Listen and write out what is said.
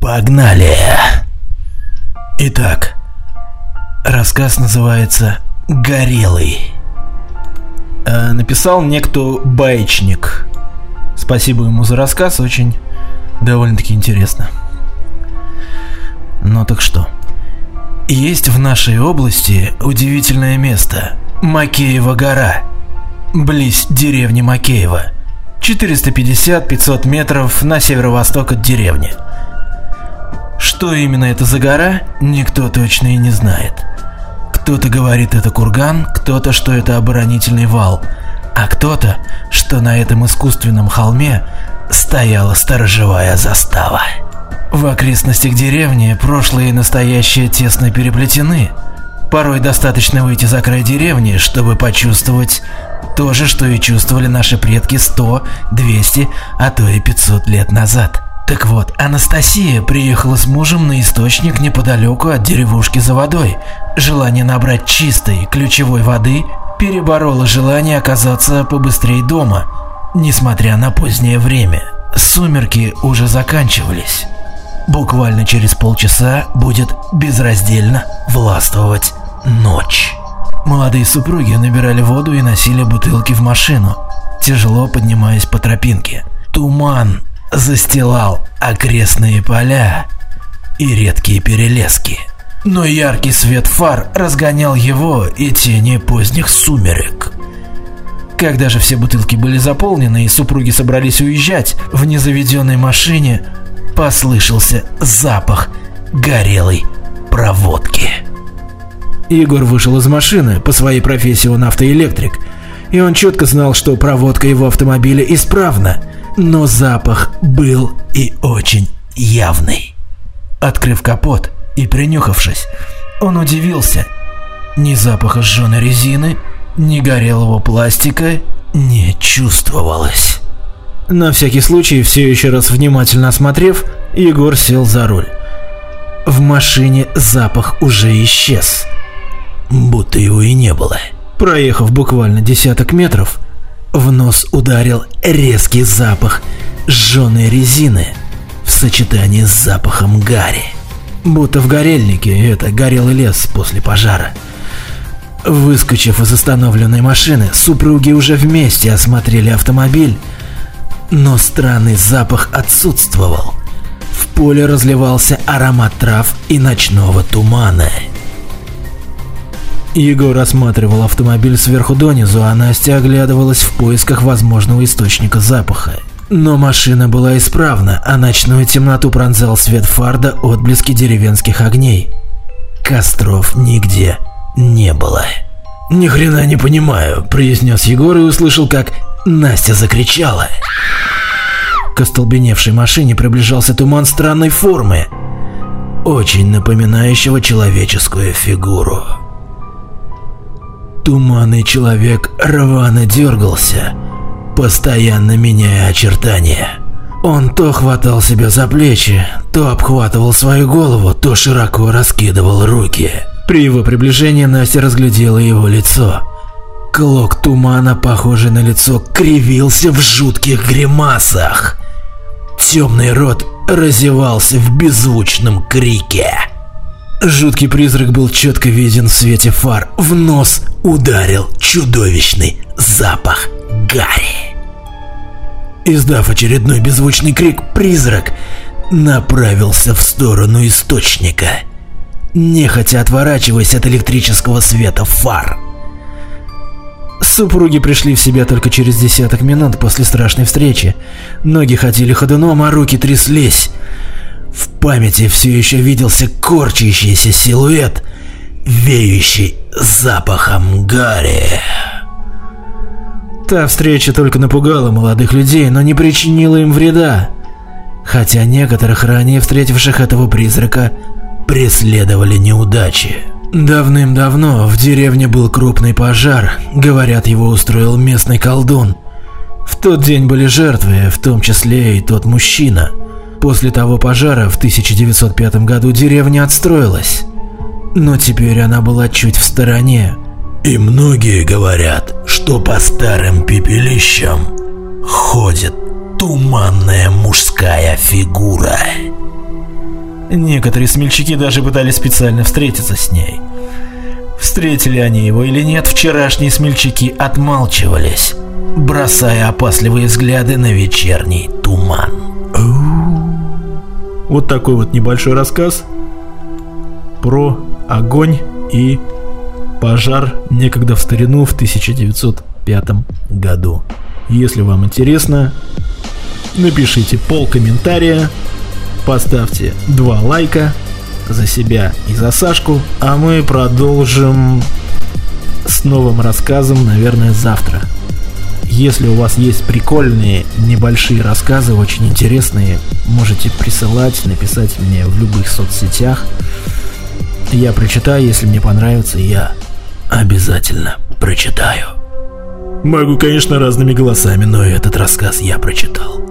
Погнали! Итак, рассказ называется «Горелый». Э, написал некто Баечник. Спасибо ему за рассказ, очень довольно-таки интересно. Ну так что. Есть в нашей области удивительное место – Макеева гора, близ деревни Макеева. 450-500 метров на северо-восток от деревни. Что именно это за гора, никто точно и не знает. Кто-то говорит это курган, кто-то, что это оборонительный вал, а кто-то, что на этом искусственном холме стояла сторожевая застава. В окрестностях деревни прошлое и настоящее тесно переплетены. Порой достаточно выйти за край деревни, чтобы почувствовать то же, что и чувствовали наши предки 100, 200, а то и 500 лет назад. Так вот, Анастасия приехала с мужем на источник неподалеку от деревушки за водой. Желание набрать чистой, ключевой воды перебороло желание оказаться побыстрее дома, несмотря на позднее время. Сумерки уже заканчивались. Буквально через полчаса будет безраздельно властвовать ночь. Молодые супруги набирали воду и носили бутылки в машину, тяжело поднимаясь по тропинке. Туман застилал окрестные поля и редкие перелески. Но яркий свет фар разгонял его и тени поздних сумерек. Когда же все бутылки были заполнены и супруги собрались уезжать, в незаведенной машине послышался запах горелой проводки. Егор вышел из машины, по своей профессии он автоэлектрик, и он четко знал, что проводка его автомобиля исправна, но запах был и очень явный. Открыв капот и принюхавшись, он удивился. Ни запаха сжженной резины, ни горелого пластика не чувствовалось. На всякий случай, все еще раз внимательно осмотрев, Егор сел за руль. В машине запах уже исчез будто его и не было. Проехав буквально десяток метров, в нос ударил резкий запах сжженной резины в сочетании с запахом гари. Будто в горельнике это горелый лес после пожара. Выскочив из остановленной машины, супруги уже вместе осмотрели автомобиль, но странный запах отсутствовал. В поле разливался аромат трав и ночного тумана. Егор рассматривал автомобиль сверху донизу, а Настя оглядывалась в поисках возможного источника запаха. Но машина была исправна, а ночную темноту пронзал свет фарда отблески деревенских огней. Костров нигде не было. «Ни хрена не понимаю», – произнес Егор и услышал, как Настя закричала. К остолбеневшей машине приближался туман странной формы, очень напоминающего человеческую фигуру. Туманный человек рвано дергался, постоянно меняя очертания. Он то хватал себя за плечи, то обхватывал свою голову, то широко раскидывал руки. При его приближении Настя разглядела его лицо. Клок тумана, похожий на лицо, кривился в жутких гримасах. Темный рот разевался в беззвучном крике. Жуткий призрак был четко виден в свете фар. В нос ударил чудовищный запах гари. Издав очередной беззвучный крик, призрак направился в сторону источника, нехотя отворачиваясь от электрического света фар. Супруги пришли в себя только через десяток минут после страшной встречи. Ноги ходили ходуном, а руки тряслись. Памяти все еще виделся корчащийся силуэт, веющий запахом гари. Та встреча только напугала молодых людей, но не причинила им вреда. Хотя некоторых ранее встретивших этого призрака преследовали неудачи. Давным-давно в деревне был крупный пожар, говорят, его устроил местный колдун. В тот день были жертвы, в том числе и тот мужчина – После того пожара в 1905 году деревня отстроилась. Но теперь она была чуть в стороне. И многие говорят, что по старым пепелищам ходит туманная мужская фигура. Некоторые смельчаки даже пытались специально встретиться с ней. Встретили они его или нет, вчерашние смельчаки отмалчивались, бросая опасливые взгляды на вечерний туман. Вот такой вот небольшой рассказ про огонь и пожар некогда в старину в 1905 году. Если вам интересно, напишите пол комментария, поставьте два лайка за себя и за Сашку, а мы продолжим с новым рассказом, наверное, завтра. Если у вас есть прикольные небольшие рассказы, очень интересные, можете присылать, написать мне в любых соцсетях. Я прочитаю, если мне понравится, я обязательно прочитаю. Могу, конечно, разными голосами, но этот рассказ я прочитал.